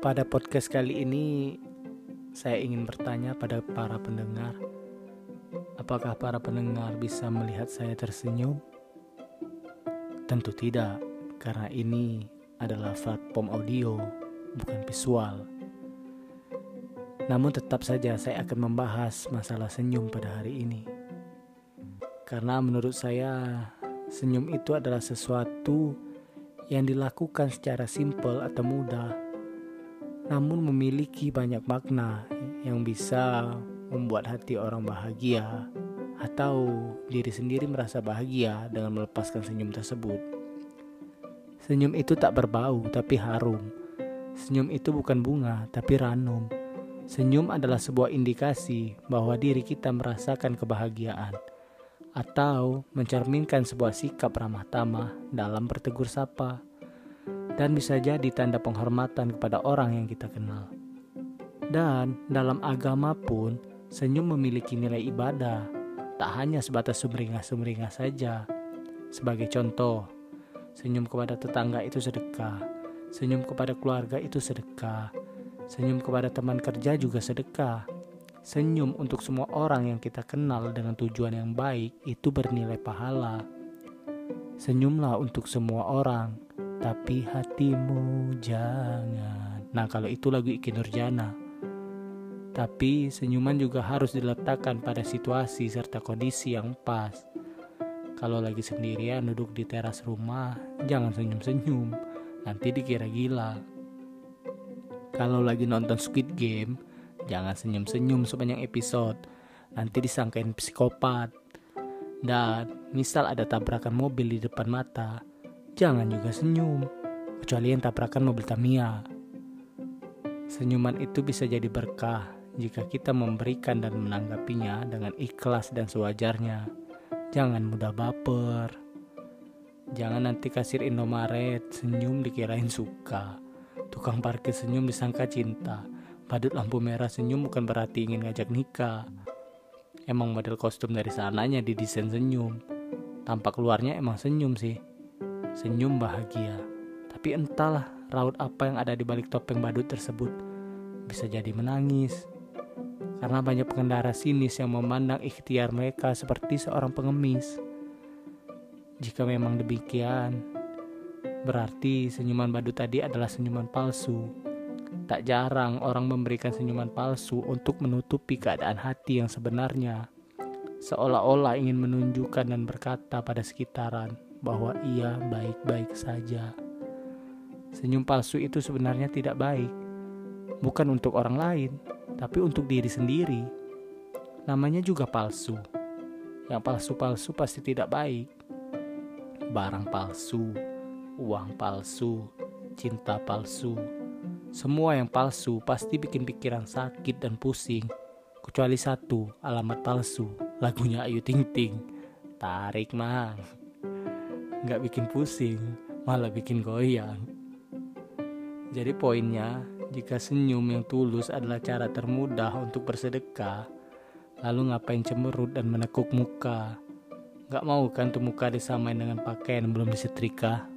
Pada podcast kali ini, saya ingin bertanya pada para pendengar, apakah para pendengar bisa melihat saya tersenyum? Tentu tidak, karena ini adalah platform audio, bukan visual. Namun, tetap saja saya akan membahas masalah senyum pada hari ini, karena menurut saya, senyum itu adalah sesuatu yang dilakukan secara simpel atau mudah namun memiliki banyak makna yang bisa membuat hati orang bahagia atau diri sendiri merasa bahagia dengan melepaskan senyum tersebut. Senyum itu tak berbau tapi harum. Senyum itu bukan bunga tapi ranum. Senyum adalah sebuah indikasi bahwa diri kita merasakan kebahagiaan atau mencerminkan sebuah sikap ramah tamah dalam bertegur sapa dan bisa jadi tanda penghormatan kepada orang yang kita kenal. Dan dalam agama pun, senyum memiliki nilai ibadah, tak hanya sebatas sumringah-sumringah saja. Sebagai contoh, senyum kepada tetangga itu sedekah, senyum kepada keluarga itu sedekah, senyum kepada teman kerja juga sedekah. Senyum untuk semua orang yang kita kenal dengan tujuan yang baik itu bernilai pahala. Senyumlah untuk semua orang, tapi hatimu jangan. Nah, kalau itu lagu Iki Nurjana. Tapi senyuman juga harus diletakkan pada situasi serta kondisi yang pas. Kalau lagi sendirian duduk di teras rumah, jangan senyum-senyum, nanti dikira gila. Kalau lagi nonton Squid Game, jangan senyum-senyum sepanjang episode, nanti disangkain psikopat. Dan misal ada tabrakan mobil di depan mata, jangan juga senyum, kecuali yang tabrakan mobil Tamiya. Senyuman itu bisa jadi berkah jika kita memberikan dan menanggapinya dengan ikhlas dan sewajarnya. Jangan mudah baper. Jangan nanti kasir Indomaret senyum dikirain suka. Tukang parkir senyum disangka cinta. Badut lampu merah senyum bukan berarti ingin ngajak nikah. Emang model kostum dari sananya didesain senyum. Tampak luarnya emang senyum sih senyum bahagia. Tapi entahlah raut apa yang ada di balik topeng badut tersebut. Bisa jadi menangis. Karena banyak pengendara sinis yang memandang ikhtiar mereka seperti seorang pengemis. Jika memang demikian, berarti senyuman badut tadi adalah senyuman palsu. Tak jarang orang memberikan senyuman palsu untuk menutupi keadaan hati yang sebenarnya, seolah-olah ingin menunjukkan dan berkata pada sekitaran, bahwa ia baik-baik saja. Senyum palsu itu sebenarnya tidak baik, bukan untuk orang lain, tapi untuk diri sendiri. Namanya juga palsu. Yang palsu-palsu pasti tidak baik. Barang palsu, uang palsu, cinta palsu. Semua yang palsu pasti bikin pikiran sakit dan pusing. Kecuali satu, alamat palsu. Lagunya Ayu Ting Ting. Tarik mang nggak bikin pusing, malah bikin goyang. Jadi poinnya, jika senyum yang tulus adalah cara termudah untuk bersedekah, lalu ngapain cemberut dan menekuk muka? Gak mau kan tuh muka disamain dengan pakaian belum disetrika?